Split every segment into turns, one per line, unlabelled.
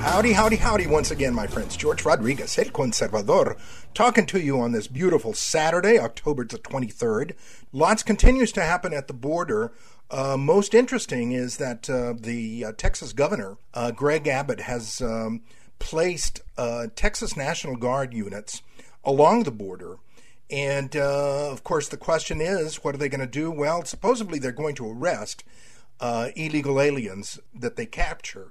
Howdy, howdy, howdy once again, my friends. George Rodriguez, El Conservador, talking to you on this beautiful Saturday, October the 23rd. Lots continues to happen at the border. Uh, most interesting is that uh, the uh, Texas governor, uh, Greg Abbott, has um, placed uh, Texas National Guard units along the border. And uh, of course, the question is, what are they going to do? Well, supposedly they're going to arrest illegal aliens that they capture.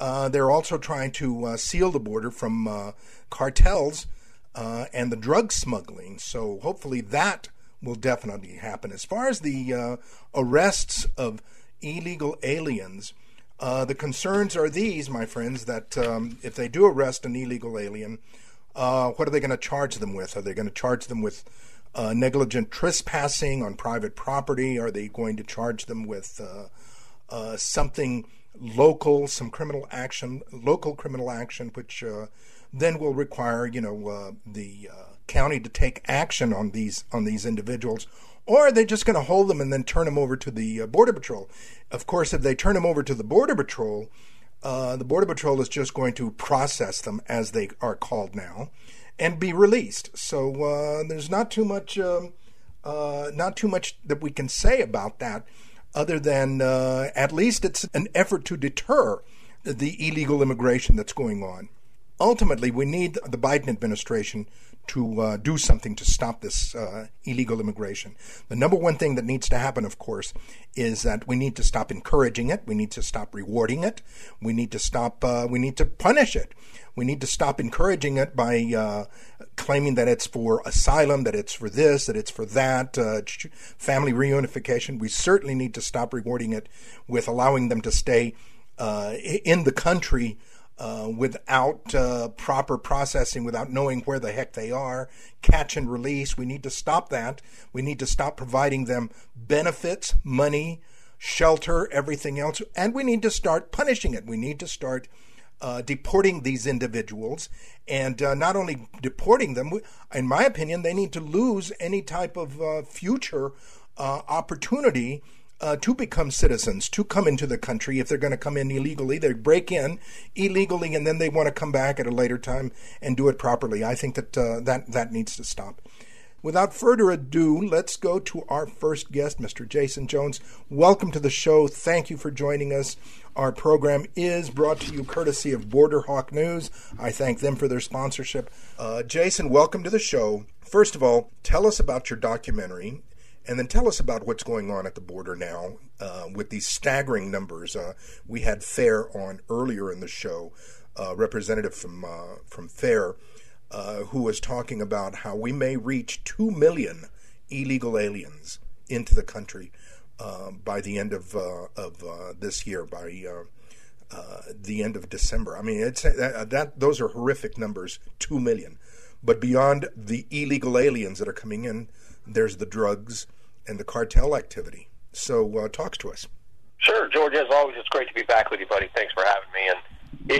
They're also trying to seal the border from cartels and the drug smuggling. So hopefully that will definitely happen. As far as the uh, arrests of illegal aliens, uh, the concerns are these, my friends, that um, if they do arrest an illegal alien, uh, what are they going to charge them with? Are they going to charge them with uh, negligent trespassing on private property? Are they going to charge them with uh, uh, something local, some criminal action, local criminal action, which then will require, you know, the county to take action on these on these individuals, or are they just going to hold them and then turn them over to the uh, border patrol? Of course, if they turn them over to the border patrol, uh, the border patrol is just going to process them as they are called now, and be released. So uh, there's not too much, um, uh, not too much that we can say about that, other than uh, at least it's an effort to deter the illegal immigration that's going on. Ultimately, we need the Biden administration to uh, do something to stop this uh, illegal immigration. The number one thing that needs to happen, of course, is that we need to stop encouraging it. We need to stop rewarding it. We need to stop. Uh, we need to punish it. We need to stop encouraging it by uh, claiming that it's for asylum, that it's for this, that it's for that, uh, family reunification. We certainly need to stop rewarding it with allowing them to stay uh, in the country uh, without uh, proper processing, without knowing where the heck they are, catch and release. We need to stop that. We need to stop providing them benefits, money, shelter, everything else, and we need to start punishing it. We need to start uh, deporting these individuals, and uh, not only deporting them. In my opinion, they need to lose any type of uh, future opportunity uh, to become citizens, to come into the country if they're going to come in illegally. They break in illegally and then they want to come back at a later time and do it properly. I think that uh, that, that needs to stop. Without further ado, let's go to our first guest, Mr. Jason Jones. Welcome to the show. Thank you for joining us. Our program is brought to you courtesy of Border Hawk News. I thank them for their sponsorship. Uh, Jason, welcome to the show. First of all, tell us about your documentary and then tell us about what's going on at the border now uh, with these staggering numbers. Uh, we had FAIR on earlier in the show, uh, representative from uh, from FAIR, uh, who was talking about how we may reach two million illegal aliens into the country uh, by the end of of this year, by the end of December. I mean, it's that, that those are horrific numbers, two million. But beyond the illegal aliens that are coming in, there's the drugs and the cartel activity. So, uh, talks to us.
Sure, George. As always, it's great to be back with you, buddy. Thanks for having me. And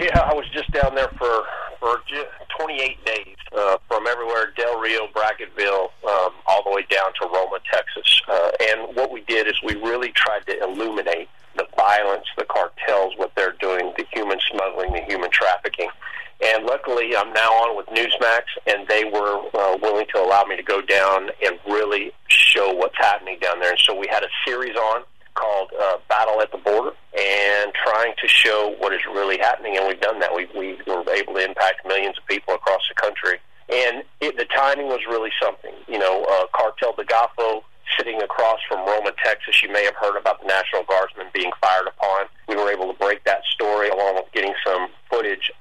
yeah, I was just down there for for 28 days, uh, from everywhere Del Rio, Brackettville, um, all the way down to Roma, Texas. Uh, and what we did is we really tried to illuminate the violence, the cartels, what they're doing, the human smuggling, the human trafficking. And luckily, I'm now on with Newsmax, and they were uh, willing to allow me to go down and really show what's happening down there. And so we had a series on called uh, Battle at the Border and trying to show what is really happening. And we've done that. We, we were able to impact millions of people across the country. And it, the timing was really something. You know, uh, Cartel de Golfo sitting across from Roma, Texas. You may have heard about the National Guardsmen being fired upon. We were able to break that story along with getting some footage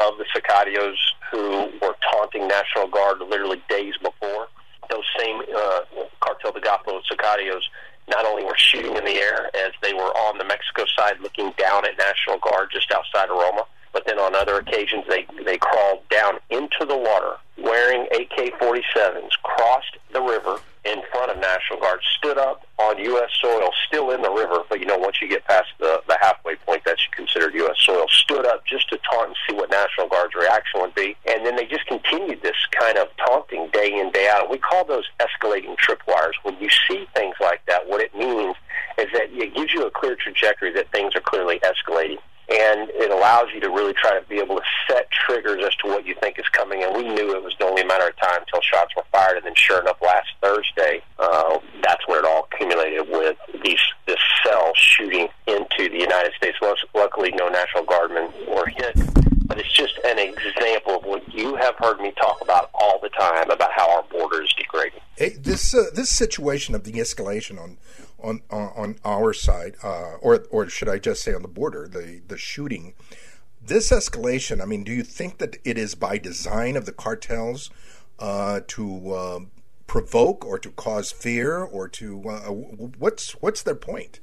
of Sicarios who were taunting National Guard literally days before. Those same uh, Cartel de Golfo Sicarios not only were shooting in the air as they were on the Mexico side looking down at National Guard just outside of Roma, but then on other occasions they, they crawled down into the water wearing AK-47s, crossed the river in front of National Guard, stood up on U.S. soil, still in the river, but you know, once you get past the, the halfway point, that's considered U.S. soil, stood up just to taunt and see what National Guard's reaction would be. And then they just continued this kind of taunting day in, day out. We call those escalating tripwires. When you see things like that, what it means is that it gives you a clear trajectory that things are clearly escalating and it allows you to really try to be able to set triggers as to what you think is coming. And we knew it was only a matter of time until shots were fired. And then, sure enough, last Thursday, uh, that's when it all accumulated with these this cell shooting into the United States. Luckily, no National Guardmen were hit. But it's just an example of what you have heard me talk about all the time about how our border is degrading.
Hey, this situation of the escalation on on on our side, uh, or or should I just say on the border, the the shooting. This escalation. I mean, do you think that it is by design of the cartels uh, to uh, provoke or to cause fear or to uh, what's what's their point?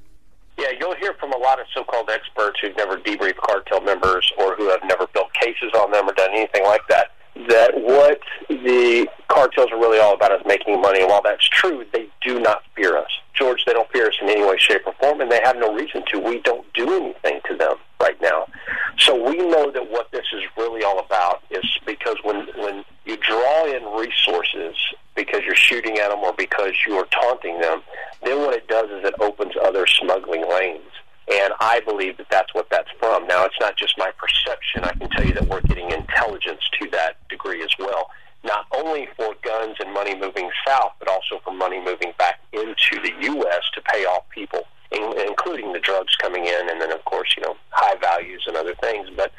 Yeah, you'll hear from a lot of so-called experts who've never debriefed cartel members or who have never built cases on them or done anything like that. That what the cartels are really all about is making money. And while that's true, they do not fear us. George, they don't fear us in any way, shape, or form, and they have no reason to. We don't do anything to them right now. So we know that what this is really all about is because when when you draw in resources because you're shooting at them or because you are taunting them, then what it does is it opens other smuggling lanes. And I believe that that's what that's from. Now, it's not just my perception. I can tell you that we're getting intelligence to that degree as well not only for guns and money moving south, but also for money moving back into the U.S. to pay off people, including the drugs coming in, and then, of course, you know, high values and other things. But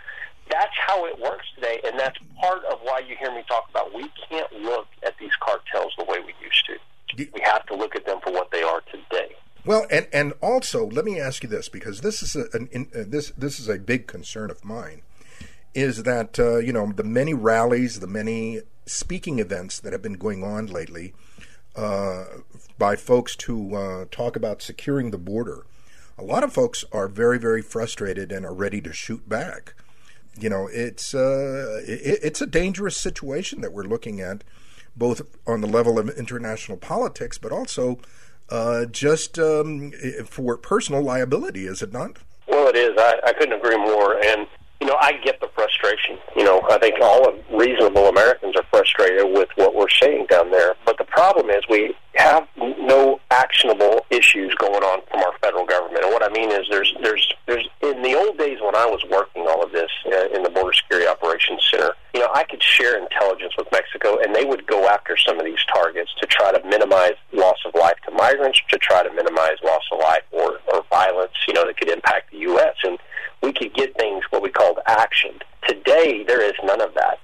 that's how it works today, and that's part of why you hear me talk about we can't look at these cartels the way we used to. We have to look at them for what they are today.
Well, and and also let me ask you this because this is a, an, in, uh, this this is a big concern of mine, is that uh, you know the many rallies, the many speaking events that have been going on lately uh, by folks to uh, talk about securing the border. A lot of folks are very, very frustrated and are ready to shoot back. You know, it's uh, it, it's a dangerous situation that we're looking at, both on the level of international politics, but also uh, just um, for personal liability. Is it not?
Well, it is. I, I couldn't agree more. And you know, I get the frustration. You know, I think all reasonable Americans are frustrated with what we're seeing down there. But the problem is we have no actionable issues going on from our federal government. And what I mean is there's there's there's in the old days when I was working all of this uh, in the Border Security Operations Center, you know, I could share intelligence with Mexico and they would go after some of these targets to try to minimize loss of life to migrants, to try to minimize loss of life or, or violence, you know, that could impact the US and we could get things what we called actioned. Today, there is none of that.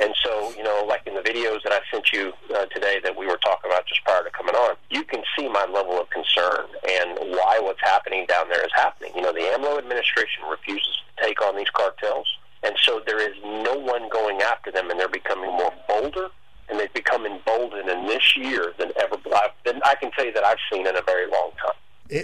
And so, you know, like in the videos that I sent you uh, today that we were talking about just prior to coming on, you can see my level of concern and why what's happening down there is happening. You know, the AMLO administration refuses to take on these cartels, and so there is no one going after them, and they're becoming more bolder, and they've become emboldened in this year than ever. Than I can tell you that I've seen in a very long time.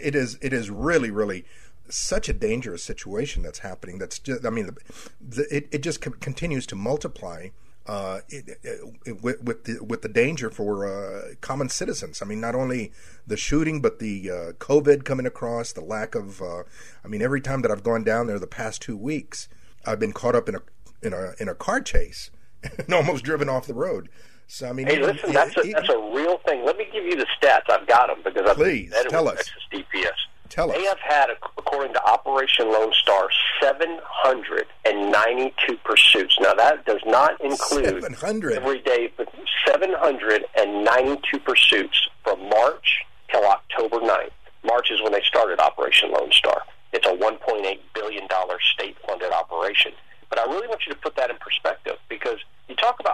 It is. It is really, really such a dangerous situation that's happening. That's just, I mean, the, the, it, it just co- continues to multiply uh, it, it, with, with, the, with the danger for uh, common citizens. I mean, not only the shooting, but the uh, COVID coming across, the lack of. Uh, I mean, every time that I've gone down there the past two weeks, I've been caught up in a in a in a car chase and almost driven off the road. So I mean,
hey, listen, that's a, that's a real thing. Let me give you the stats. I've got them because I've
please tell us.
Texas DPS.
Tell us.
They have had, according to Operation Lone Star, 792 pursuits. Now, that does not include
700.
every day, but 792 pursuits from March till October 9th. March is when they started Operation Lone Star. It's a $1.8 billion state funded operation. But I really want you to put that in perspective because you talk about safety to the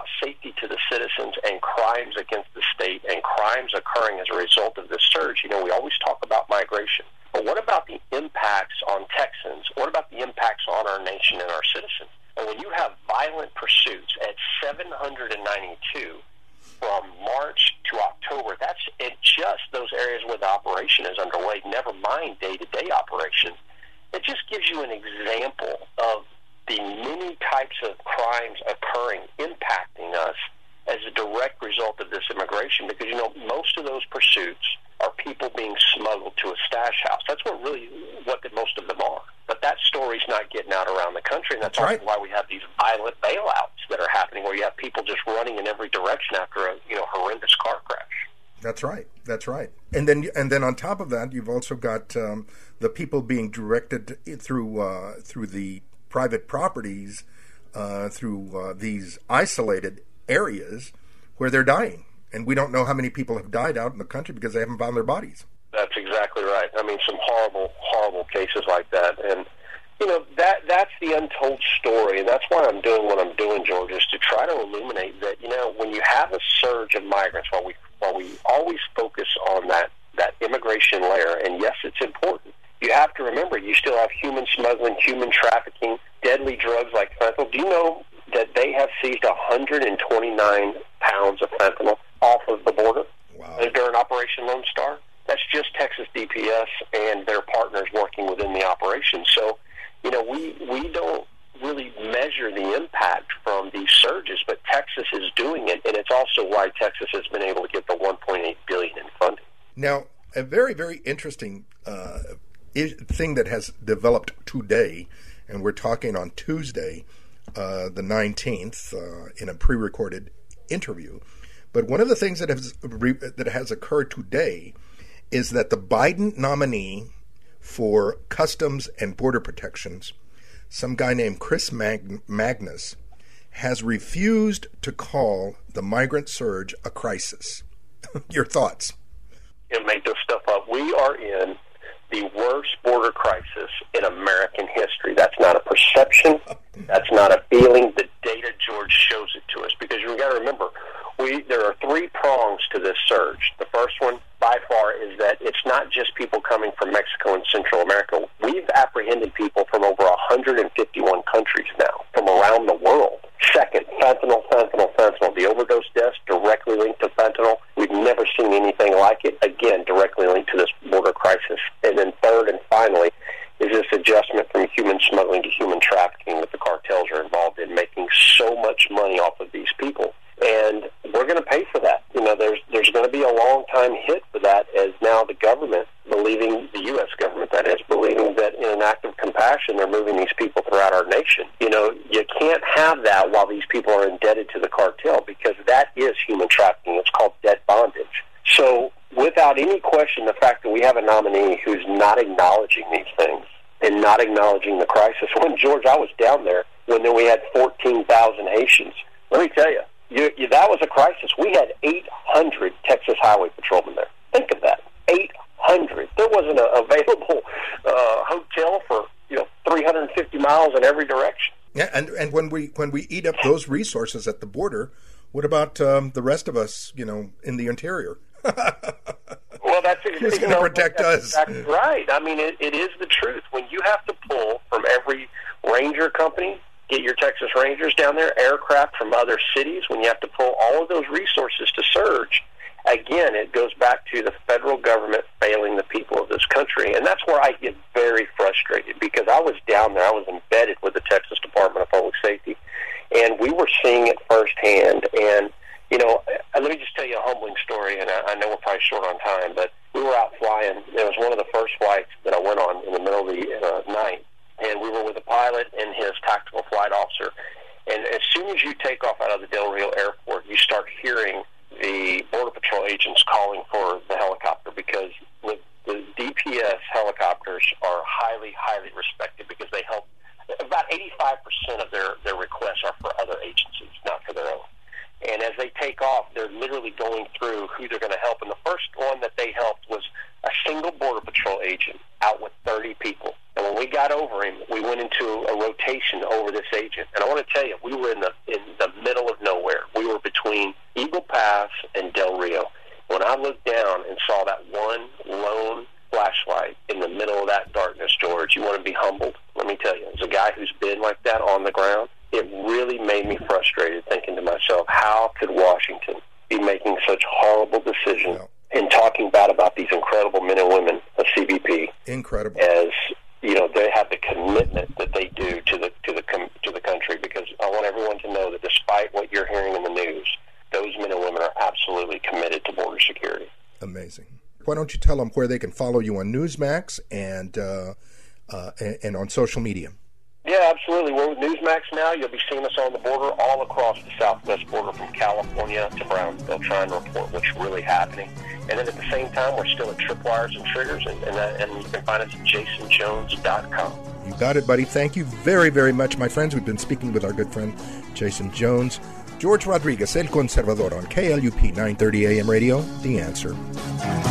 citizens and crimes against the state and crimes occurring as a result of this surge. You know, we always talk about migration. But what about the impacts on Texans? What about the impacts on our nation and our citizens? And when you have violent pursuits at 792 from March to October, that's in just those areas where the operation is underway, never mind day to day operations. It just gives you an example of the many types of crimes occurring impacting us as a direct result of this immigration because you know most of those pursuits are people being smuggled to a stash house. That's what really what the, most of them are. But that story's not getting out around the country, and that's, that's right. why we have these violent bailouts that are happening, where you have people just running in every direction after a you know horrendous car crash.
That's right. That's right. And then and then on top of that, you've also got um, the people being directed through uh, through the private properties uh, through uh, these isolated areas where they're dying. And we don't know how many people have died out in the country because they haven't found their bodies.
That's exactly right. I mean, some horrible, horrible cases like that. And, you know, that that's the untold story. And that's why I'm doing what I'm doing, George, is to try to illuminate that, you know, when you have a surge of migrants, while we, while we always focus on that, that immigration layer, and yes, it's important, you have to remember you still have human smuggling, human trafficking, deadly drugs like fentanyl. Do you know that they have seized 129 pounds of fentanyl off of the border wow. during Operation Lone Star? That's just Texas DPS and their partners working within the operation. So, we we don't really measure the impact from these surges, but Texas is doing it, and it's also why Texas has been able to get the 1.8 billion in funding.
Now, a very very interesting uh, thing that has developed today, and we're talking on Tuesday, uh, the 19th, uh, in a pre recorded interview. But one of the things that has, that has occurred today is that the Biden nominee for Customs and Border Protections, some guy named Chris Mag- Magnus, has refused to call the migrant surge a crisis. Your thoughts?
You make this stuff up. We are in the worst border crisis in American history. That's not a perception. That's not a feeling. The data, George, shows it to us. Because you've got to remember, we there are three prongs to this surge. The first one, by far, is that it's not just people coming from Mexico and Central America. We've apprehended people from over 151 countries now, from around the world. Second, fentanyl, fentanyl, fentanyl. The overdose deaths directly linked to fentanyl. We've never seen anything like it. Again, directly linked to this border crisis. And then third and finally is this adjustment from human smuggling to human trafficking that the cartels are involved in, making so much money off of these people and we're going to pay for that. You know, there's there's going to be a long time hit for that, as now the government, believing the U.S. government, that is, believing that in an act of compassion, they're moving these people throughout our nation. You know, you can't have that while these people are indebted to the cartel because that is human trafficking. It's called debt bondage. So, without any question, the fact that we have a nominee who's not acknowledging these things and not acknowledging the crisis. When George, I was down there when then we had 14,000 Haitians. Let me tell you, you, you, that was a crisis. We had 800 Texas Highway Patrolmen there. Think of that. 800. There wasn't an available uh, hotel for you know 350 miles in every direction.
Yeah, and and when we when we eat up those resources at the border, what about um, the rest of us? You know, in the interior.
well, that's
who's going to protect us.
Exactly right. I mean, it, it is the truth. When you have to pull from every ranger company get your Texas Rangers down there, aircraft from other cities, when you have to pull all of those resources to surge, again, it goes back to the federal government failing the people of this country. And that's where I get very frustrated because I was down there, I was embedded with the Texas Department of Public Safety, and we were seeing it firsthand. And, you know, uh, let me just tell you a humbling story, and I, know we're probably short on time, but we were out flying. It was one of the first flights that I went on in the middle of the uh, night and we were with the pilot and his tactical flight officer. And as soon as you take off out of the Del Rio airport, you start hearing the Border Patrol agents calling for the helicopter because the, the DPS helicopters are highly, highly respected because they help. About 85% of their, their requests are for other agencies, not for their own. And as they take off, they're literally going through who they're going to help. And the first one that they helped was a single Border Patrol everyone and when we got over him, we went into a rotation over this agent. And I want to tell you, we were in the in the middle of nowhere. We were between Eagle Pass and Del Rio.
When I looked down and saw that tell them where they can follow you on Newsmax and uh, uh, and, and on social media?
Yeah, absolutely. We're with Newsmax now. You'll be seeing us on the border all across the southwest border from California to Brownsville trying to report what's really happening. And then at the same time, we're still at Tripwires and Triggers, and, and, that, and you can find us at jasonjones.com.
You got it, buddy. Thank you very, very much, my friends. We've been speaking with our good friend Jason Jones. George Rodriguez, El Conservador on KLUP 930 AM radio, The Answer.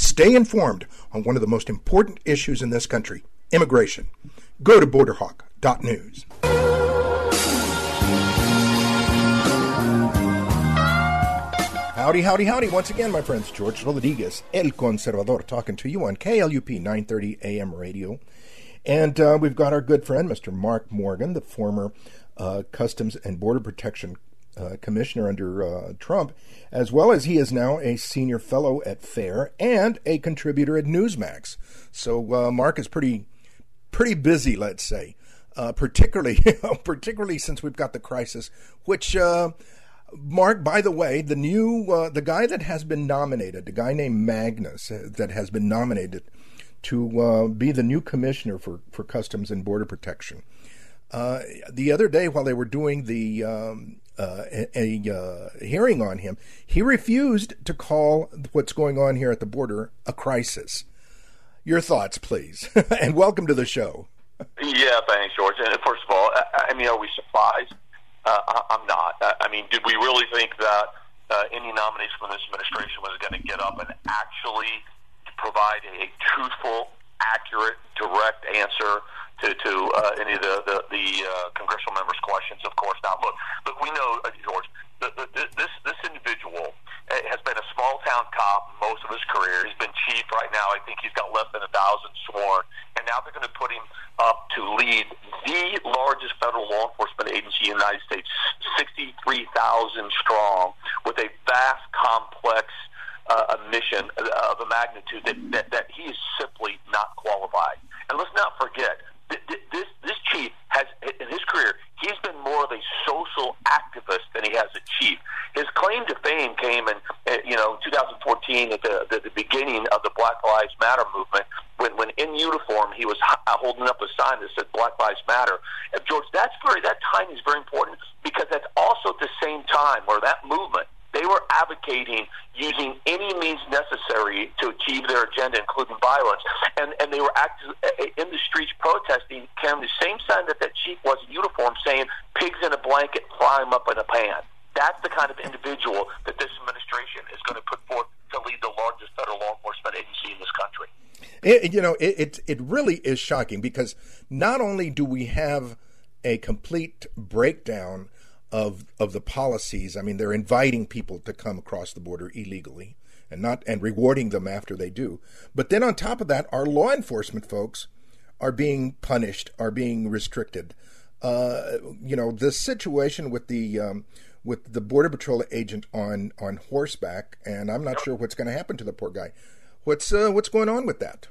Stay informed on one of the most important issues in this country immigration. Go to borderhawk.news. Howdy, howdy, howdy. Once again, my friends, George Rodriguez, El Conservador, talking to you on KLUP 930 AM radio. And uh, we've got our good friend, Mr. Mark Morgan, the former uh, Customs and Border Protection uh, Commissioner under uh, Trump, as well as he is now a senior fellow at FAIR and a contributor at Newsmax. So uh, Mark is pretty, pretty busy, let's say. Uh, particularly, particularly since we've got the crisis, which Mark, by the way, the new uh, the guy that has been nominated, the guy named Magnus uh, that has been nominated to uh, be the new commissioner for, for Customs and Border Protection. Uh, the other day, while they were doing the um, uh, a, a uh, hearing on him, he refused to call what's going on here at the border a crisis. Your thoughts, please, and welcome to the show.
Yeah, thanks, George. And first of all, I, I mean, are we surprised? Uh, I'm not. I mean, did we really think that uh, any nominee from this administration was going to get up and actually provide a truthful, accurate, direct answer to, to uh, any of the the, the uh, congressional members' questions? Of course not. Look, look, we know, uh, George, the, the, this this individual uh, has been a small town cop most of his career. He's been chief right now. I think he's got less than a thousand sworn, and now they're going to put him up to lead the largest federal law enforcement agency in the United States, 63,000 strong, with a vast, complex uh, mission of a magnitude that, that, that he is simply not qualified. And let's not forget, this this chief has in his career he's been more of a social activist than he has a chief. His claim to fame came in you know 2014 at the, the the beginning of the Black Lives Matter movement when when in uniform he was holding up a sign that said Black Lives Matter. And George, that's very that time is very important because that's also at the same time where that movement they were advocating using any means necessary to achieve their agenda, including violence. And, and they were act- in the streets protesting, carrying the same sign that that chief was in uniform saying, pigs in a blanket, fry them up in a pan. That's the kind of individual that this administration is going to put forth to lead the largest federal law enforcement agency in this country.
It, you know, it, it, it really is shocking because not only do we have a complete breakdown – of of the policies. I mean, they're inviting people to come across the border illegally and not and rewarding them after they do. But then on top of that, our law enforcement folks are being punished, are being restricted. Uh, you know, the situation with the um, with the border patrol agent on on horseback, and I'm not sure what's going to happen to the poor guy. What's uh, what's going on with that?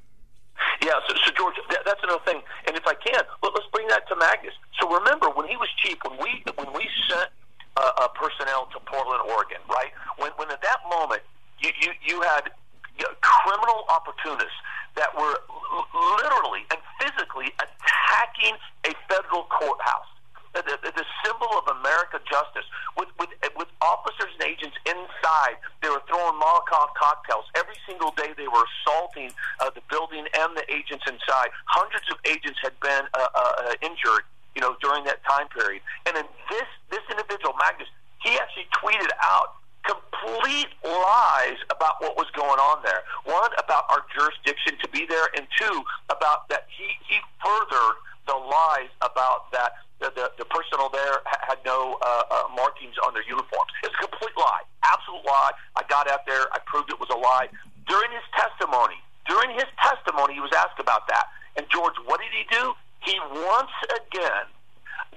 Yeah, so, so George, that, that's another thing. And if I can, let, us bring that to Magnus. So remember, when he was chief, when we when we sent uh, uh, personnel to Portland, Oregon, right? When when at that moment you you, you had you know, criminal opportunists that were l- literally and physically attacking a federal courthouse the, symbol of America justice. With, with, with officers and agents inside, they were throwing Molotov cocktails. Every single day they were assaulting uh, the building and the agents inside. Hundreds of agents had been uh, uh, injured, you know, during that time period. And then this, this individual, Magnus, he actually tweeted out complete lies about what was going on there. One, about our jurisdiction to be there, and two, about that he, he furthered the lies about that the, the, the personnel there had no uh, uh, markings on their uniforms. It's a complete lie, absolute lie. I got out there, I proved it was a lie. During his testimony, during his testimony, he was asked about that. And George, what did he do? He once again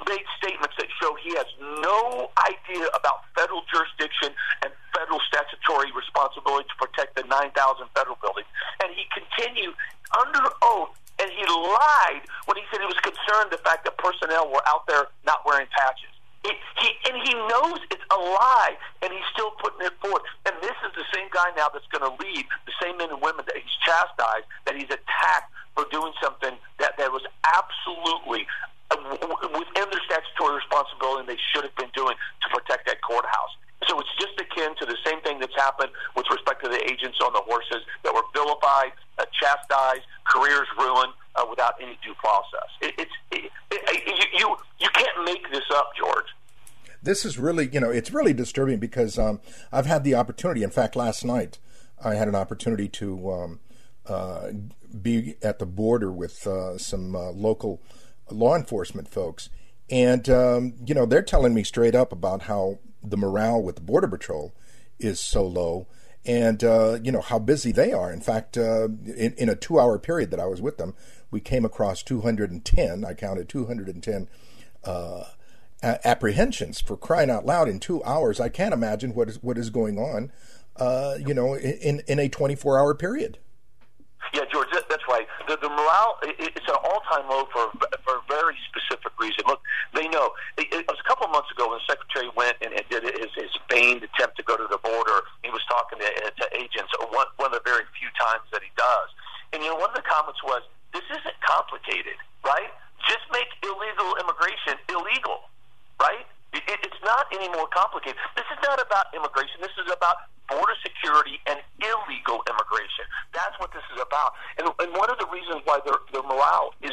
made statements that show he has no idea about federal jurisdiction and federal statutory responsibility to protect the 9,000 federal buildings. And he continued under oath, and he lied when he said he was concerned the fact that personnel were out there not wearing patches. It, he and he knows it's a lie, and he's still putting it forth. And this is the same guy now that's going to lead the same men and women that he's chastised, that he's attacked for doing something that that was absolutely uh, within their statutory responsibility and they should have been doing to protect that courthouse. So it's just akin to the same thing that's happened with respect to the agents on the horses that were vilified, uh, chastised, careers ruined uh, without any due process. It, it's it, it, you, you you can't make this up, George.
This is really you know it's really disturbing because um, I've had the opportunity. In fact, last night I had an opportunity to um, uh, be at the border with uh, some uh, local law enforcement folks, and um, you know they're telling me straight up about how the morale with the border patrol is so low, and uh, you know how busy they are. In fact, uh, in, in, a two-hour period that I was with them, we came across 210. I counted 210 uh, apprehensions for crying out loud in two hours. I can't imagine what is what is going on. Uh, you know, in in a 24-hour period.
Yeah, George. The, the morale it, it's an all-time low for for a very specific reason. Look, they know it, it was a couple of months ago when the secretary went and, and did his, his feigned attempt to go to the border. He was talking to, uh, to agents. Uh, one one of the very few times that he does, and you know, one of the comments was, "This isn't complicated, right? Just make illegal immigration illegal, right?" It, it's not any more complicated. This is not about immigration. This is about border security and illegal immigration. That's what this is about. And, and one of the reasons why their, their morale is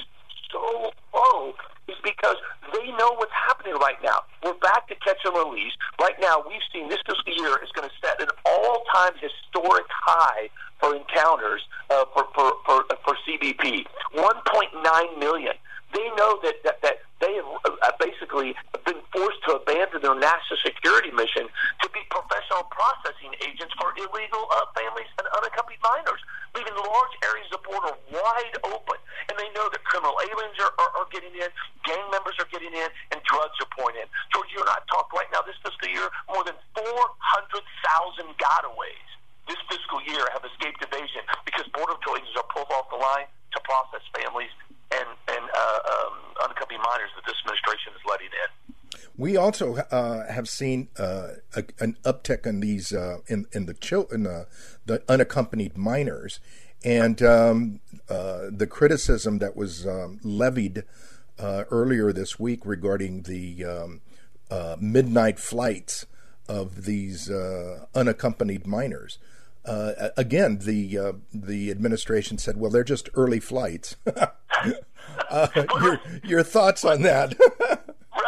so low is because they know what's happening right now. We're back to catch and release. Right now, we've seen this fiscal year is going to set an all-time historic high for encounters uh, for, for, for, for CBP, 1.9 million. They know that, that, that they have uh, basically been forced to abandon their national security mission to be professional processing agents for illegal uh, families and unaccompanied minors, leaving large areas of border wide open. And they know that criminal aliens are, are, are getting in, gang members are getting in, and drugs are pouring in. George, you and I talked right now this fiscal year, more than 400,000 gotaways this fiscal year have escaped evasion because border patrol agents are pulled off the line to process families and, and uh, um, unaccompanied minors that this administration is letting in.
We also uh, have seen uh, a, an uptick in these uh, in in the chil- in the, unaccompanied minors, and um, uh, the criticism that was um, levied uh, earlier this week regarding the um, uh, midnight flights of these unaccompanied minors. Uh, again, the uh, the administration said, "Well, they're just early flights." uh, your your thoughts on that?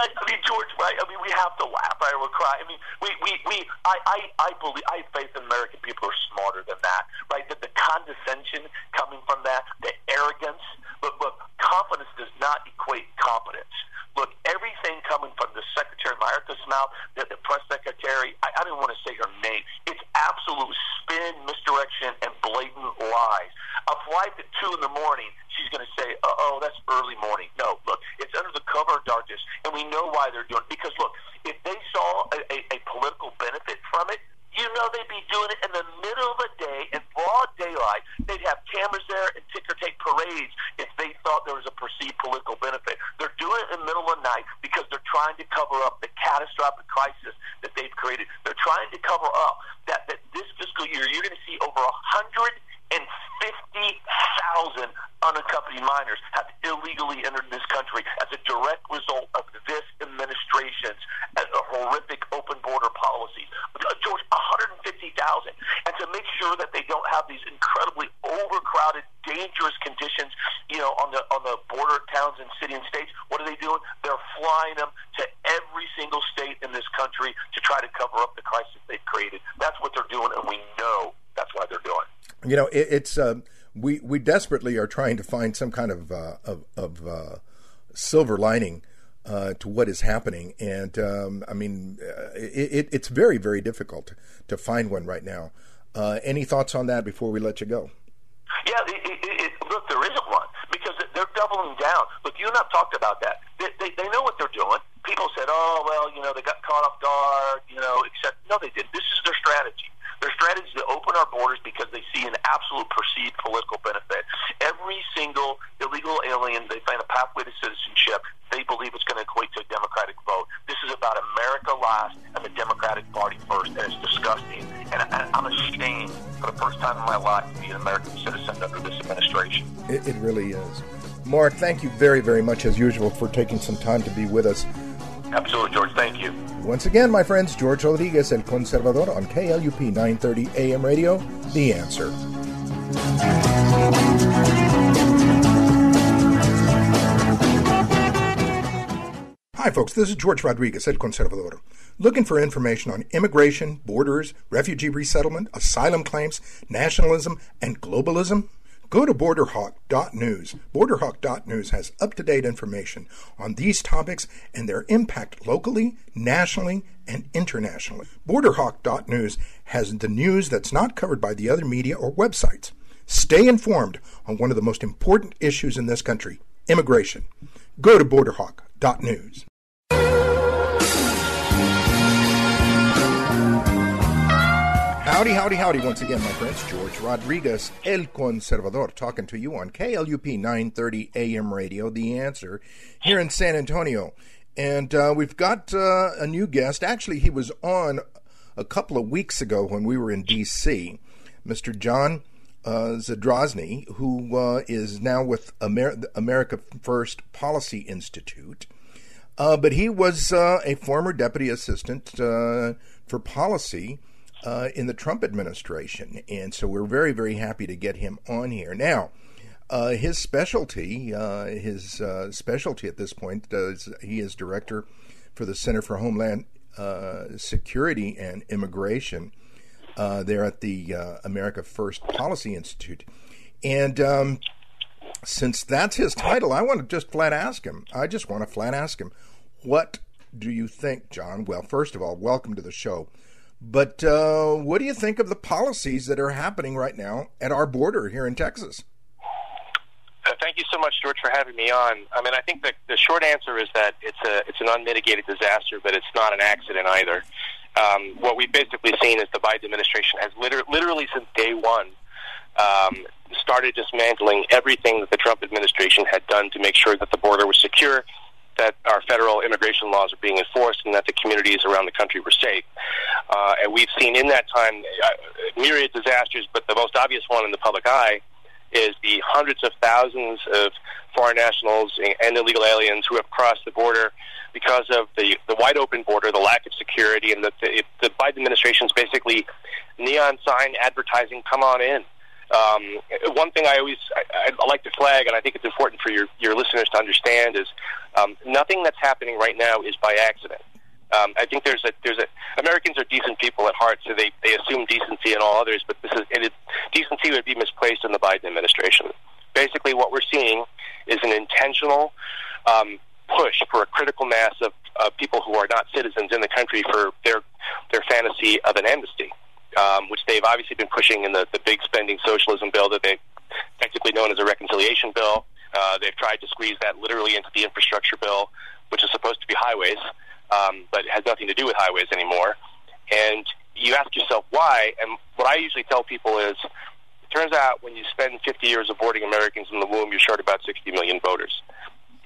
right. I mean, George. Right. I mean, we have to laugh. I will cry. I mean, we we, we I, I I believe I have faith in American people are smarter than that. Right. That the condescension coming from that, the arrogance. But look, confidence does not equate competence. Look, everything coming from the Secretary Mayorkas' mouth, the, the press secretary, I, I don't want to say her name. It's absolute spin, misdirection, and blatant lies. A flight at 2 in the morning, she's going to say, uh oh, that's early morning. No, look, it's under the cover of darkness, and we know why they're doing it. Because, look, if they saw a, a, a political benefit from it, you know they'd be doing it in the middle of the day in broad daylight. They'd have cameras there and ticker tape parades if they thought there was a perceived political benefit. They're doing it in the middle of the night because they're trying to cover up the catastrophic crisis that they've created. They're trying to cover up that, that this fiscal year you're going to see over a hundred and fifty thousand unaccompanied minors have illegally entered this country as a direct result of this administration's uh, horrific open border policies. Uh, George, 150,000. And to make sure that they don't have these incredibly overcrowded, dangerous conditions, you know, on the on the border towns and city and states, what are they doing? They're flying them to every single state in this country to try to cover up the crisis they've created. That's what they're doing, and we know that's why they're doing.
You know, it, it's. Uh, we we desperately are trying to find some kind of uh, of, of uh, silver lining uh, to what is happening. And um, I mean, uh, it, it's very, very difficult to find one right now. Uh, any thoughts on that before we let you go?
Yeah, it, look, there isn't one because they're doubling down. Look, you and I've talked about that. They, they, they know what they're doing. People said, "Oh, well, you know, they got caught off guard," you know, except no, they didn't. This is their strategy. Their strategy is to open our borders because they see an absolute perceived political benefit. Every single illegal alien they find a pathway to citizenship, they believe it's going to equate to a Democratic vote. This is about America last and the Democratic Party first, and it's disgusting. And, I'm ashamed for the first time in my life to be an American citizen under this administration.
It, it really is. Mark, thank you very, very much as usual for taking some time to be with us.
Absolutely, George. Thank you.
Once again, my friends, George Rodriguez, El Conservador on KLUP 930 AM radio, The Answer. Hi, folks. This is George Rodriguez, El Conservador. Looking for information on immigration, borders, refugee resettlement, asylum claims, nationalism, and globalism? Go to borderhawk.news. Borderhawk.news has up to date information on these topics and their impact locally, nationally, and internationally. Borderhawk.news has the news that's not covered by the other media or websites. Stay informed on one of the most important issues in this country immigration. Go to borderhawk.news. Howdy, howdy, howdy, once again, my friends. George Rodriguez, El Conservador, talking to you on KLUP 930 AM radio, The Answer, here in San Antonio. And uh, we've got uh, a new guest. Actually, he was on a couple of weeks ago when we were in D.C., Mr. John uh, Zadrozny, who uh, is now with Amer- America First Policy Institute. Uh, but he was uh, a former deputy assistant for policy uh, in the Trump administration. And so we're very, very happy to get him on here. Now, uh, his specialty, uh, his uh, specialty at this point, is he is director for the Center for Homeland uh, Security and Immigration uh, there at the America First Policy Institute. And um, since that's his title, I want to just flat ask him. I just want to flat ask him, what do you think, John? Well, first of all, welcome to the show. But uh, what do you think of the policies that are happening right now at our border here in Texas?
Uh, thank you so much, George, for having me on. I mean, I think the, the short answer is that it's a it's an unmitigated disaster, but it's not an accident either. Um, what we've basically seen is the Biden administration has liter- literally since day one um, started dismantling everything that the Trump administration had done to make sure that the border was secure that our federal immigration laws are being enforced and that the communities around the country were safe. Uh, and we've seen in that time uh, myriad disasters, but the most obvious one in the public eye is the hundreds of thousands of foreign nationals and illegal aliens who have crossed the border because of the, the wide open border, the lack of security, and the, the, the Biden administration's basically neon sign advertising, come on in. Um, one thing I always I, I like to flag, and I think it's important for your, your listeners to understand, is um, nothing that's happening right now is by accident. Um, I think there's a there's a Americans are decent people at heart, so they they assume decency in all others, but this is it, decency would be misplaced in the Biden administration. Basically, what we're seeing is an intentional um, push for a critical mass of uh, people who are not citizens in the country for their their fantasy of an amnesty um, which they've obviously been pushing in the, the big spending socialism bill that they technically known as a reconciliation bill. Uh, they've tried to squeeze that literally into the infrastructure bill, which is supposed to be highways, um, but has nothing to do with highways anymore. And you ask yourself why, and what I usually tell people is, it turns out when you spend 50 years aborting Americans in the womb, you're short about 60 million voters.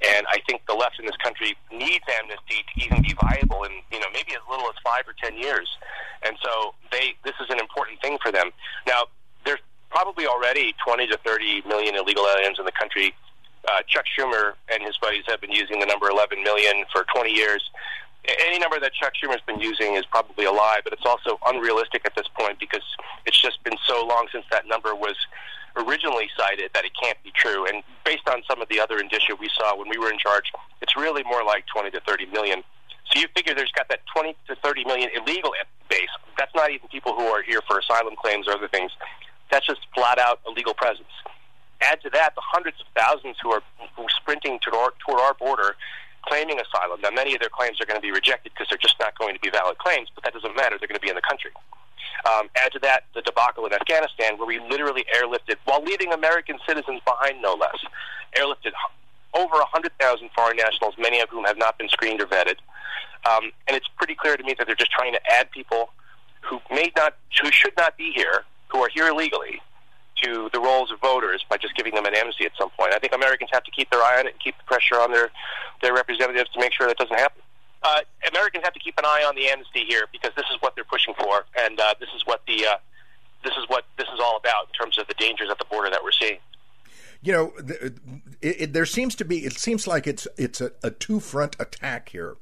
And I think the left in this country needs amnesty to even be viable in, you know, maybe as little as five or ten years. And so they, this is an important thing for them. Now, there's probably already 20 to 30 million illegal aliens in the country. Uh, Chuck Schumer and his buddies have been using the number 11 million for 20 years. Any number that Chuck Schumer's been using is probably a lie, but it's also unrealistic at this point because it's just been so long since that number was originally cited that it can't be true. And based on some of the other indicia we saw when we were in charge, it's really more like 20 to 30 million. So you figure there's got that 20 to 30 million illegal base. That's not even people who are here for asylum claims or other things. That's just flat out illegal presence. Add to that the hundreds of thousands who are sprinting toward our, toward our border, claiming asylum. Now, many of their claims are going to be rejected because they're just not going to be valid claims, but that doesn't matter. They're going to be in the country. Um, add to that the debacle in Afghanistan, where we literally airlifted, while leaving American citizens behind, no less, airlifted over 100,000 foreign nationals, many of whom have not been screened or vetted. Um, and it's pretty clear to me that they're just trying to add people who may not, who should not be here, who are here illegally, to the rolls of voters by just giving them an amnesty at some point. I think Americans have to keep their eye on it and keep the pressure on their their representatives to make sure that doesn't happen. Uh, Americans have to keep an eye on the amnesty here because this is what they're pushing for, and uh, this is what the uh, this is what this is all about in terms of the dangers at the border that we're seeing.
You know, it, it, there seems to be. It seems like it's it's a, a two front attack here.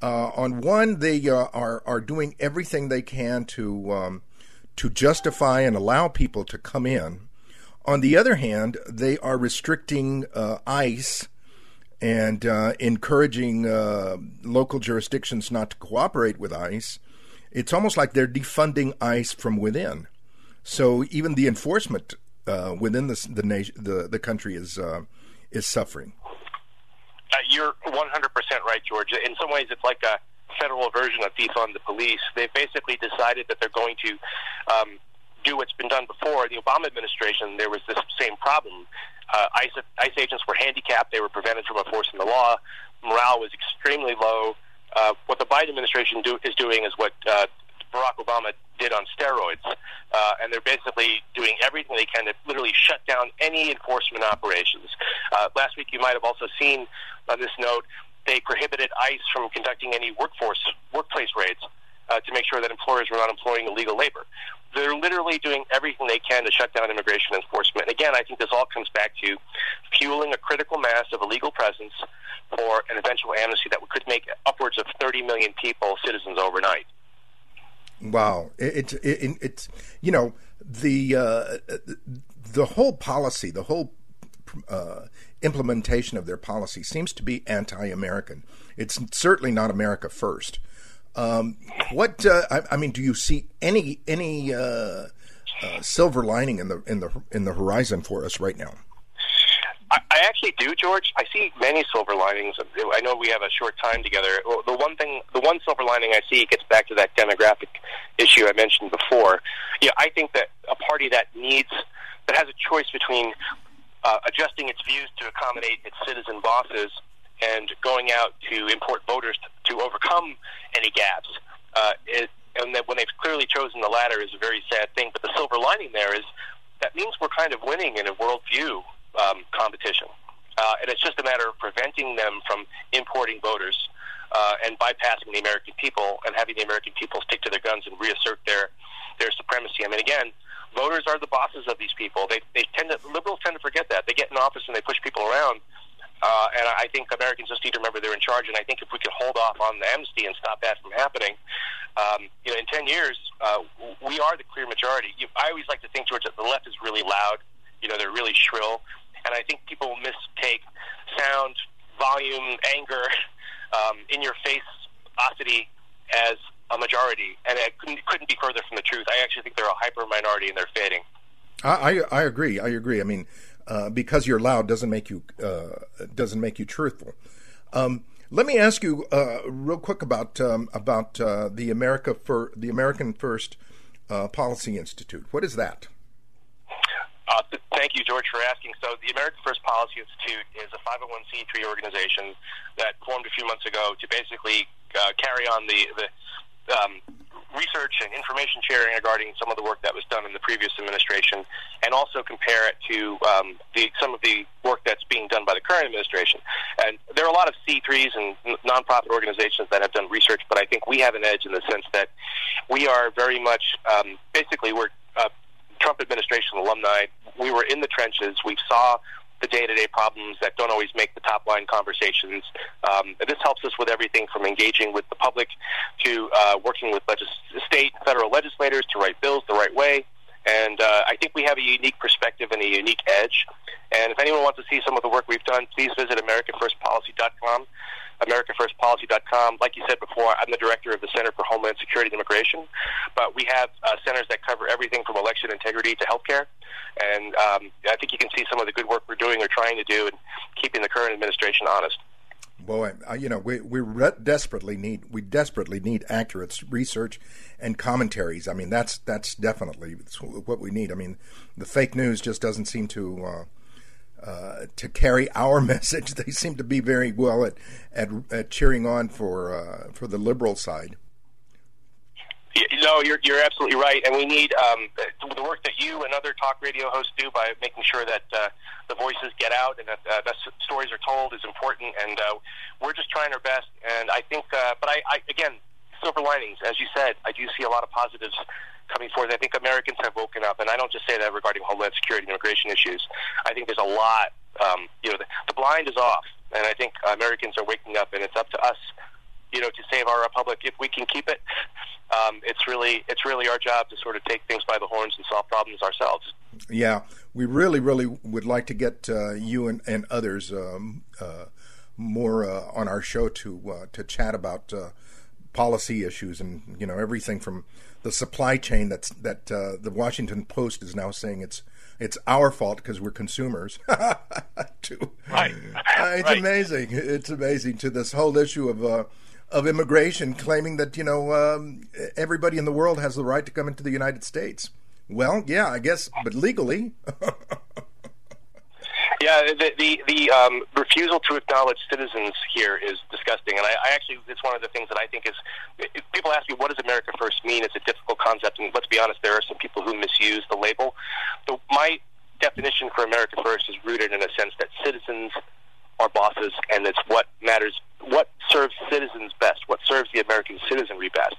Uh, on one, they uh, are are doing everything they can to um, to justify and allow people to come in. On the other hand, they are restricting uh, ICE and uh, encouraging uh, local jurisdictions not to cooperate with ICE. It's almost like they're defunding ICE from within. So even the enforcement uh, within the the, nation, the the country is uh, is suffering.
You're 100% right, George. In some ways, it's like a federal version of defund the police. They've basically decided that they're going to um, do what's been done before. The Obama administration, there was this same problem. Uh, ICE, ICE agents were handicapped; they were prevented from enforcing the law. Morale was extremely low. Uh, what the Biden administration do, is doing is what uh, Barack Obama did on steroids, uh, and they're basically doing everything they can to literally shut down any enforcement operations. Uh, last week, you might have also seen on this note they prohibited ICE from conducting any workforce workplace raids uh, to make sure that employers were not employing illegal labor. They're literally doing everything they can to shut down immigration enforcement. And again, I think this all comes back to fueling a critical mass of illegal presence for an eventual amnesty that could make upwards of 30 million people citizens overnight.
Wow, it's it, it, it's you know the uh, the whole policy, the whole uh, implementation of their policy seems to be anti-American. It's certainly not America first. Um, what uh, I, I, mean, do you see any any uh, uh, silver lining in the in the in the horizon for us right now?
I, I actually do, George. I see many silver linings. I know we have a short time together. The one thing, the one silver lining I see gets back to that demographic issue I mentioned before. Yeah, I think that a party that needs that has a choice between uh, adjusting its views to accommodate its citizen bosses and going out to import voters to, to overcome any gaps. Uh, it, and that when they've clearly chosen the latter is a very sad thing. But the silver lining there is that means we're kind of winning in a worldview um, competition. Uh, and it's just a matter of preventing them from importing voters uh, and bypassing the American people and having the American people stick to their guns and reassert their their supremacy. I mean, again, voters are the bosses of these people. They they tend to liberals tend to forget that. They get in office and they push people around. Uh, and I think Americans just need to remember they're in charge. And I think if we could hold off on the amnesty and stop that from happening, um, you know, in 10 years, uh, we are the clear majority. You, I always like to think, George, that the left is really loud. You know, they're really shrill. And I think people mistake sound, volume, anger, um, in your face, osity as a majority. And it couldn't, couldn't be further from the truth. I actually think they're a hyper minority and they're fading.
I, I, I agree. I agree. I mean, uh, because you're loud doesn't make you uh, doesn't make you truthful. Um, let me ask you uh, real quick about um, about uh, the America for the American First uh, Policy Institute. What is that?
Uh, thank you, George, for asking. So, the American First Policy Institute is a 501c3 organization that formed a few months ago to basically carry on the the um, research and information sharing regarding some of the work that was done in the previous administration, and also compare it to um, the, some of the work that's being done by the current administration. And there are a lot of C3s and nonprofit organizations that have done research, but I think we have an edge in the sense that we are very much, um, basically, we're uh, Trump administration alumni. We were in the trenches. We saw the day-to-day problems that don't always make the top-line conversations. Um, this helps us with everything from engaging with the public to uh, working with legis- state and federal legislators to write bills the right way. And uh, I think we have a unique perspective and a unique edge. And if anyone wants to see some of the work we've done, please visit AmericaFirstPolicy.com. AmericaFirstPolicy.com. Like you said before, I'm the director of the Center for Homeland Security and Immigration, but we have uh, centers that cover everything from election integrity to healthcare. And um, I think you can see some of the good work we're doing or trying to do in keeping the current administration honest.
boy, you know, we we re- desperately need we desperately need accurate research and commentaries. I mean, that's that's definitely what we need. I mean, the fake news just doesn't seem to uh, uh, to carry our message. They seem to be very well at at, at cheering on for uh, for the liberal side.
No, you're you're absolutely right, and we need um, the work that you and other talk radio hosts do by making sure that uh, the voices get out and that uh, stories are told is important. And uh, we're just trying our best. And I think, uh, but I, I again, silver linings, as you said, I do see a lot of positives coming forth. I think Americans have woken up, and I don't just say that regarding homeland security and immigration issues. I think there's a lot. Um, you know, the, the blind is off, and I think Americans are waking up, and it's up to us you know, to save our republic if we can keep it. Um, it's really it's really our job to sort of take things by the horns and solve problems ourselves.
Yeah, we really really would like to get uh, you and, and others um, uh, more uh, on our show to uh, to chat about uh, policy issues and you know everything from the supply chain that's that uh, the Washington Post is now saying it's it's our fault because we're consumers.
to, right.
it's
right.
amazing. It's amazing to this whole issue of of immigration, claiming that you know um, everybody in the world has the right to come into the United States. Well, yeah, I guess, but legally.
yeah, the the, the um, refusal to acknowledge citizens here is disgusting, and I, I actually it's one of the things that I think is. People ask me what does America First mean? It's a difficult concept, and let's be honest, there are some people who misuse the label. So my definition for America First is rooted in a sense that citizens our bosses, and it's what matters, what serves citizens best, what serves the American citizenry best.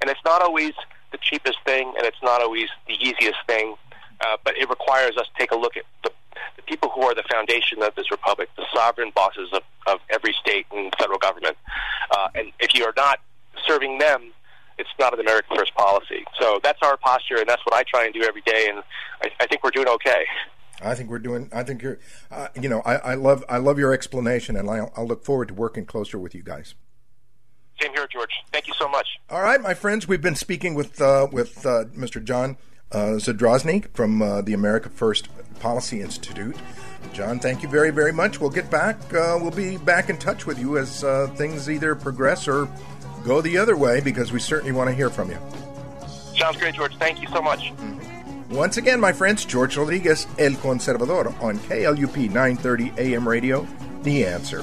And it's not always the cheapest thing, and it's not always the easiest thing, uh, but it requires us to take a look at the, the people who are the foundation of this republic, the sovereign bosses of, of every state and federal government. Uh, and if you are not serving them, it's not an American first policy. So that's our posture, and that's what I try and do every day, and I, I think we're doing okay.
I think we're doing. I think you're. Uh, you know, I, I, love. I love your explanation, and I'll, I'll, look forward to working closer with you guys.
Same here, George. Thank you so much.
All right, my friends. We've been speaking with uh, with uh, Mr. John uh, Zadrozny from uh, the America First Policy Institute. John, thank you very, very much. We'll get back. Uh, we'll be back in touch with you as things either progress or go the other way, because we certainly want to hear from you.
Sounds great, George. Thank you so much. Mm-hmm.
Once again, my friends, George Rodriguez, El Conservador, on KLUP 930 AM radio, The Answer.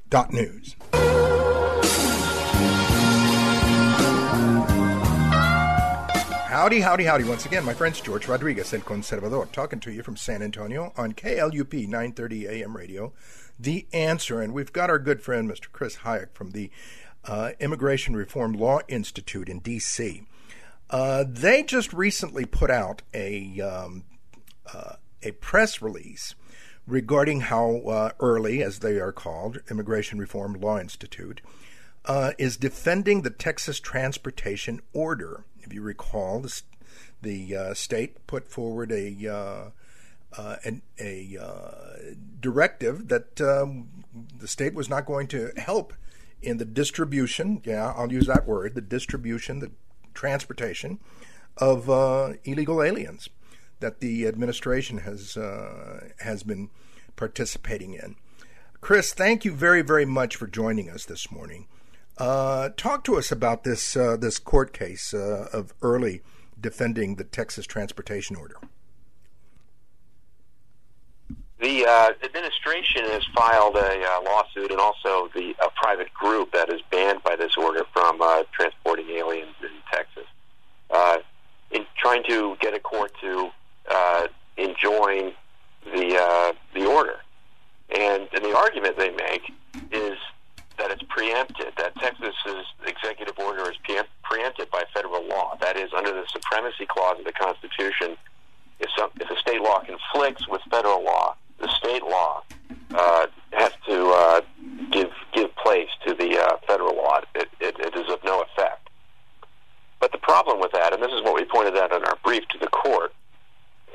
borderhawk.news. Howdy, howdy, howdy. Once again, my friends, George Rodriguez, El Conservador, talking to you from San Antonio on KLUP 930 AM radio, The Answer. And we've got our good friend, Mr. Chris Hajec from the uh, Immigration Reform Law Institute in D.C. Uh, they just recently put out a, um, uh, a press release regarding how uh, IRLI, as they are called, Immigration Reform Law Institute, uh, is defending the Texas Transportation Order if you recall, the, the uh, state put forward a uh, uh, an, a uh, directive that um, the state was not going to help in the distribution. Yeah, I'll use that word: the distribution, the transportation of illegal aliens that the administration has uh, has been participating in. Chris, thank you very very much for joining us this morning. Uh, talk to us about this uh, this court case uh, of IRLI defending the Texas Transportation Order.
The uh, administration has filed a uh, lawsuit, and also the a private group that is banned by this order from transporting aliens in Texas, in trying to get a court to join the uh, the order. And, and the argument they make is that it's preempted, that Texas's executive order is preempted by federal law. That is, under the supremacy clause of the Constitution, if, some, if a state law conflicts with federal law, the state law uh, has to uh, give give place to the uh, federal law. It, it, it is of no effect.
But the problem with that, and this is what we pointed out in our brief to the court,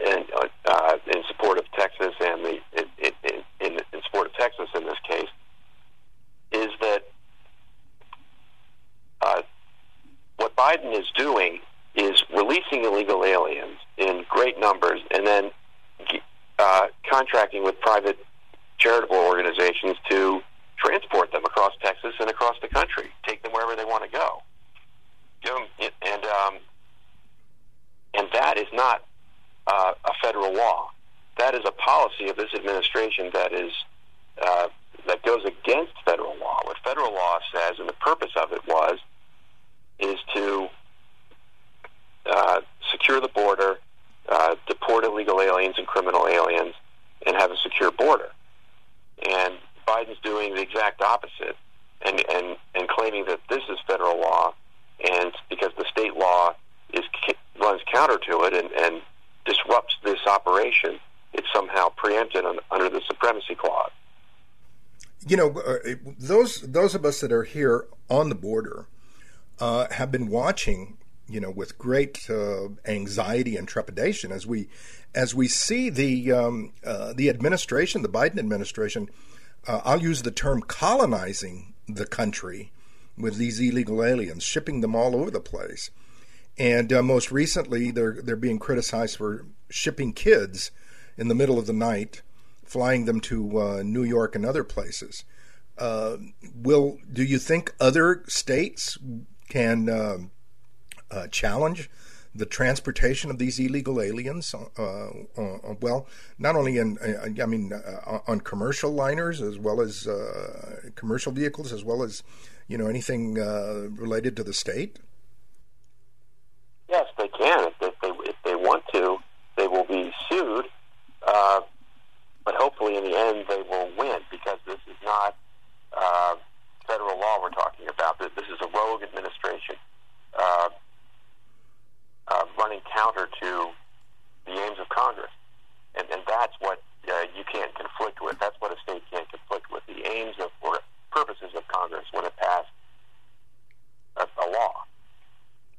in,
uh, in support of Texas and
the in, in, in support of Texas in this case is that uh, what Biden is doing is releasing illegal aliens in great numbers and then uh, contracting with private charitable organizations to transport them across Texas and across the country, take them wherever they want to go. Give them, and um, and that is not uh, a federal law. That is a policy of this administration that is uh, that goes against federal law. What federal law says, and the purpose of it was, is to uh, secure the border, uh, deport illegal aliens and criminal aliens, and have a secure border. And Biden's doing the exact opposite, and and and claiming that this is federal law, and because the state law is runs counter to it and, and disrupts this operation, it's somehow preempted on, under the supremacy clause.
You know, uh, those those of us that are here on the border uh, have been watching, you know, with great uh, anxiety and trepidation as we as we see the um, uh, the administration, the Biden administration. Uh, I'll use the term colonizing the country with these illegal aliens, shipping them all over the place. And uh, most recently, they're they're being criticized for shipping kids in the middle of the night, flying them to uh, New York and other places. Uh, will do you think other states can um, uh, challenge the transportation of these illegal aliens? Uh, uh, well, not only in I mean on commercial liners as well as commercial vehicles, as well as you know anything related to the state.
Yes, they can. If they, if they want to, they will be sued. Uh, but hopefully, in the end, they will win because this is not uh, federal law we're talking about. This is a rogue administration uh, uh, running counter to the aims of Congress. And, and that's what uh, you can't conflict with. That's what a state can't conflict with. The aims of or purposes of Congress when it passed a, a law.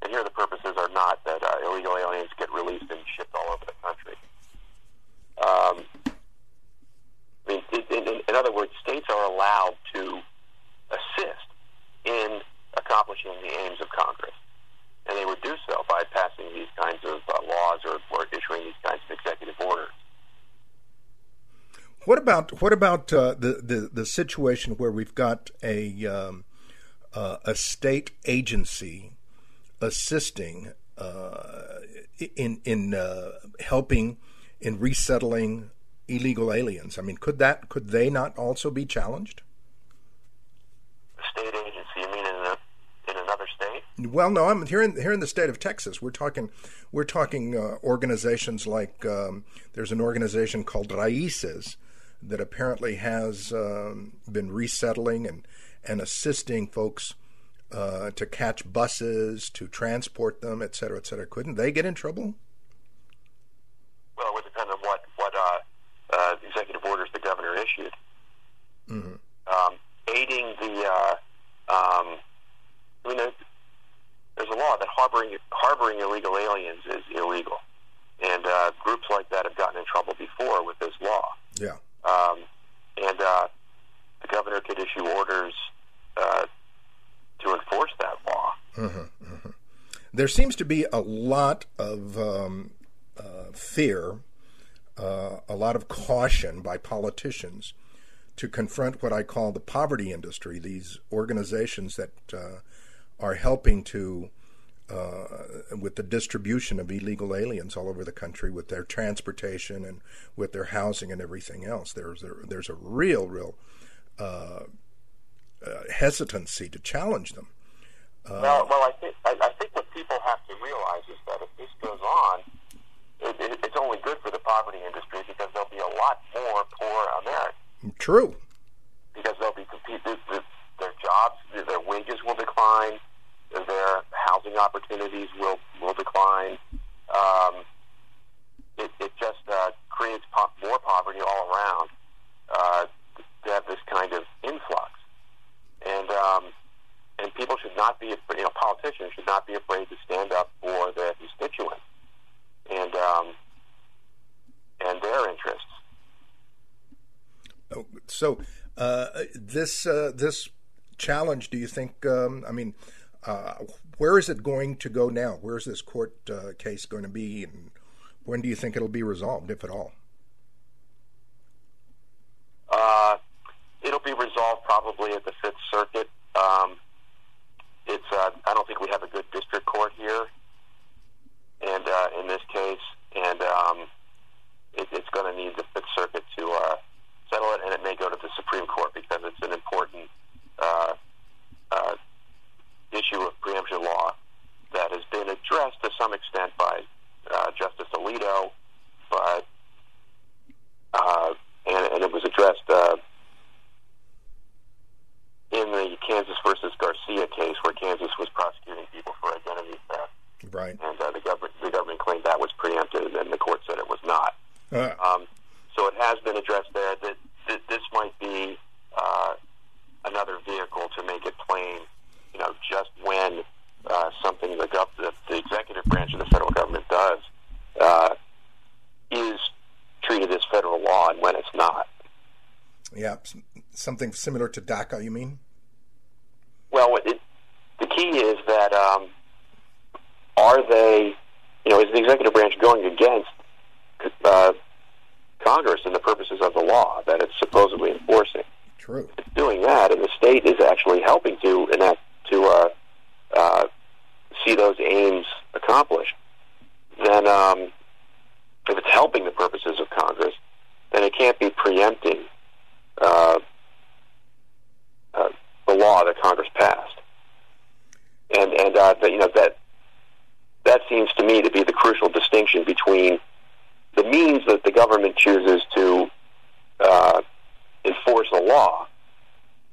And here the purposes are not that uh, illegal aliens get released and shipped all over the country. Um, I mean, in, in, in other words, states are allowed to assist in accomplishing the aims of Congress. And they would do so by passing these kinds of uh, laws or, or issuing these kinds of executive orders.
What about what about uh, the, the the situation where we've got a um, uh, a state agency assisting uh, in in uh, helping in resettling illegal aliens. I mean, could that could they not also be challenged?
state agency, you mean in, a, in another state?
Well, no, I'm here in here in the state of Texas. We're talking we're talking uh, organizations like um, there's an organization called Raices that apparently has um, been resettling and and assisting folks uh, to catch buses, to transport them, et cetera, et cetera. Couldn't they get in trouble?
Well, it would depend on what what uh, uh, executive orders the governor issued. Mm-hmm. Um, aiding the, uh, um, I mean, there's a law that harboring harboring illegal aliens is illegal, and uh, groups like that have gotten in trouble before with this law.
Yeah.
Um, and uh, the governor could issue orders uh, to enforce that law.
Mm-hmm, mm-hmm. There seems to be a lot of um, uh, fear, uh, a lot of caution by politicians to confront what I call the poverty industry, these organizations that uh, are helping to. Uh, with the distribution of illegal aliens all over the country, with their transportation and with their housing and everything else, there's a, there's a real, real uh, hesitancy to challenge them.
Uh, well, well, I think I, I, think what people have to realize is that if this goes on, it, it, it's only good for the poverty industry because there'll be a lot more poor Americans.
True.
Because they'll be competed, their jobs, their wages will decline, their housing opportunities will will decline. Um, it, it just uh, creates po- more poverty all around uh, to have this kind of influx and um, and people should not be, you know, politicians should not be afraid to stand up for their constituents and um, and their interests.
Oh, so uh, this uh, this challenge, do you think? Um, I mean, uh, where is it going to go now? Where is this court uh, case going to be, and when do you think it'll be resolved, if at all?
Uh, it'll be resolved probably at the Fifth Circuit. Um, it's uh, I don't think we have a good district court here, and uh, in this case, and um, it, it's going to need the Fifth Circuit to uh, settle it, and it may go to the Supreme Court because it's an important uh, uh, issue of preemption law that has been addressed to some extent by uh, Justice Alito, but uh, and, and it was addressed uh, in the Kansas versus Garcia case, where Kansas was prosecuting people for identity theft.
Right.
And uh, the government the government claimed that was preempted, and the court said it was not.
Uh,
Um, so it has been addressed there. That, this might be uh, another vehicle to make it plain, you know, just when uh, something the, gov- the, the executive branch of the federal government does uh, is treated as federal law, and when it's not.
yeah, something similar to DACA, you mean?
Well, it, the key is that um, are they, you know, is the executive branch going against uh, Congress and the purposes of the law that it's supposedly enforcing?
True.
It's doing that, and the state is actually helping to enact to uh, uh, see those aims accomplished. Then, um, if it's helping the purposes of Congress, then it can't be preempting uh, uh, the law that Congress passed. And and uh, that, you know that that seems to me to be the crucial distinction between the means that the government chooses to uh, enforce a law.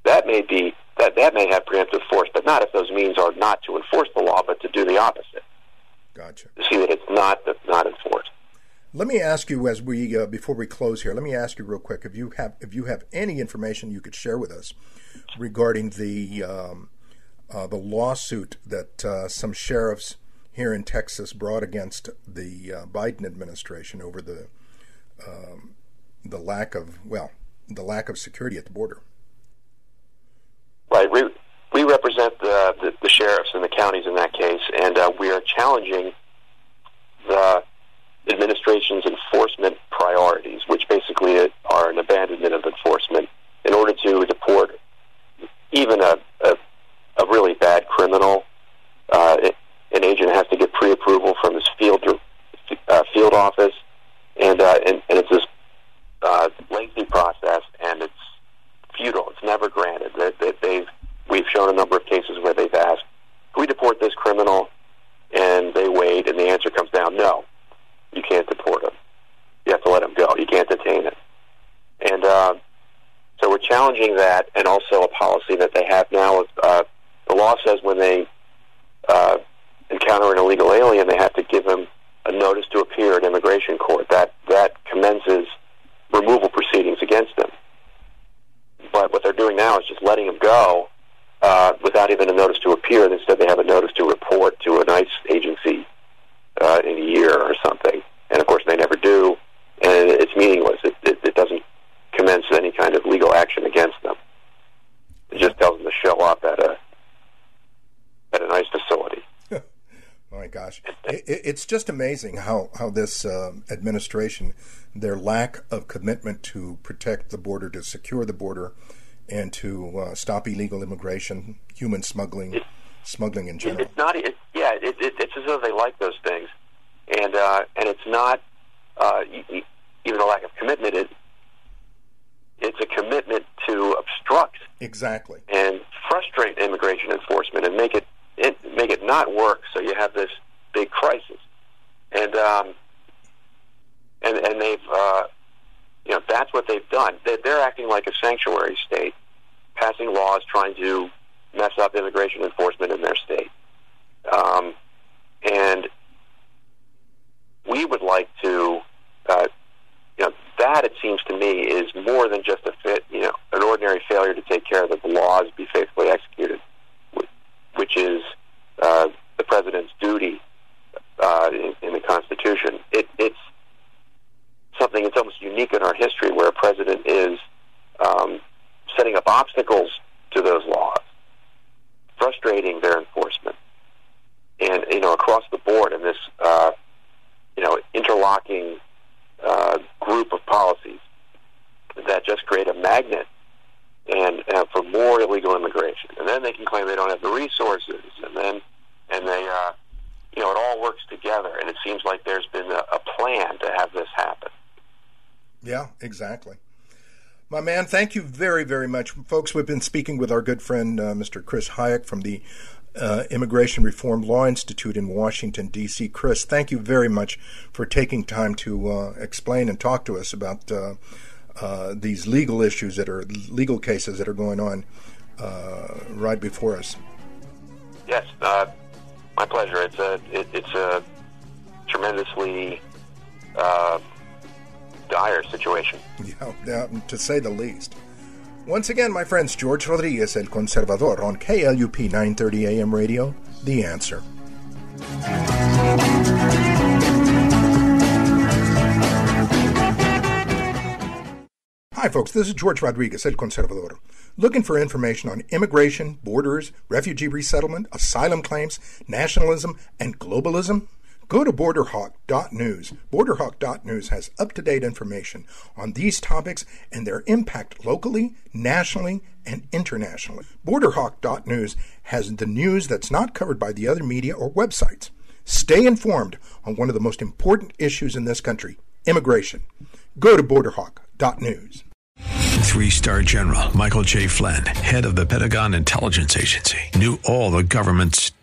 That may be that that may have preemptive force, but not if those means are not to enforce the law, but to do the opposite.
Gotcha.
To see that it's not not enforced.
Let me ask you as we uh, before we close here. Let me ask you real quick if you have if you have any information you could share with us regarding the um, uh, the lawsuit that uh, some sheriffs here in Texas brought against the uh, Biden administration over the um, the lack of well the lack of security at the border.
Right. We, we represent the, the, the sheriffs and the counties in that case, and uh, we are challenging the administration's enforcement priorities, which basically are an abandonment of enforcement in order to deport even a, really bad criminal. Uh, it, an agent has to get pre-approval from his field uh, field office, and, uh, and and it's this uh, lengthy process, and it's futile. It's never granted. That they, they've we've shown a number of cases where they've asked, "Can we deport this criminal?" And they wait, and the answer comes down, "No, you can't deport him. You have to let him go. You can't detain him." And uh, so we're challenging that, and also a policy that they have now. Of, uh, the law says when they uh, encounter an illegal alien, they have to give him a notice to appear at immigration court. That that commences removal proceedings against them. But what they're doing now is just letting him go uh, without even a notice to appear. Instead, they have a notice to report to an ICE agency uh, in a year or something. And of course, they never do, and it's meaningless. It, it, it doesn't commence any kind of legal action against them. It just tells them to show up at a at an ICE facility.
Oh my gosh, it, it's just amazing how how this uh, administration, their lack of commitment to protect the border, to secure the border, and to uh, stop illegal immigration, human smuggling, smuggling in general.
It's not. It, yeah, it, it, it's as though they like those things, and uh, and it's not uh, e- e- even a lack of commitment. It, it's a commitment to obstruct
Exactly.
and frustrate immigration enforcement and make it, it make it not work. So you have this big crisis, and um, and and they've uh, you know that's what they've done. They're, they're acting like a sanctuary state, passing laws trying to mess up immigration enforcement in their state, um, and we would like to. Uh, you know, that it seems to me is more than just a fit, you know, an ordinary failure to take care that the laws be faithfully executed, which is uh, the president's duty uh, in, in the Constitution. It, it's something that's almost unique in our history where a president is um, setting up obstacles to those laws, frustrating their enforcement. And, you know, across the board in this, uh, you know, interlocking uh, group of policies that just create a magnet and uh, for more illegal immigration. And then they can claim they don't have the resources. And then, and they, uh, you know, it all works together. And it seems like there's been a, a plan to have this happen.
Yeah, exactly. My man, thank you very, very much. Folks, we've been speaking with our good friend, uh, Mr. Chris Hajec from the uh, Immigration Reform Law Institute in Washington, D.C. Chris, thank you very much for taking time to uh, explain and talk to us about uh, uh, these legal issues that are legal cases that are going on uh, right before us.
Yes, my pleasure. It's a it, it's a tremendously dire situation.
Yeah, to say the least. Once again, my friends, George Rodriguez, El Conservador, on KLUP 930 AM radio, The Answer. Hi, folks. This is George Rodriguez, El Conservador. Looking for information on immigration, borders, refugee resettlement, asylum claims, nationalism, and globalism? Go to borderhawk.news. Borderhawk.news has up to date information on these topics and their impact locally, nationally, and internationally. Borderhawk.news has the news that's not covered by the other media or websites. Stay informed on one of the most important issues in this country immigration. Go to borderhawk.news.
Three star general Michael J. Flynn, head of the Pentagon Intelligence Agency, knew all the government's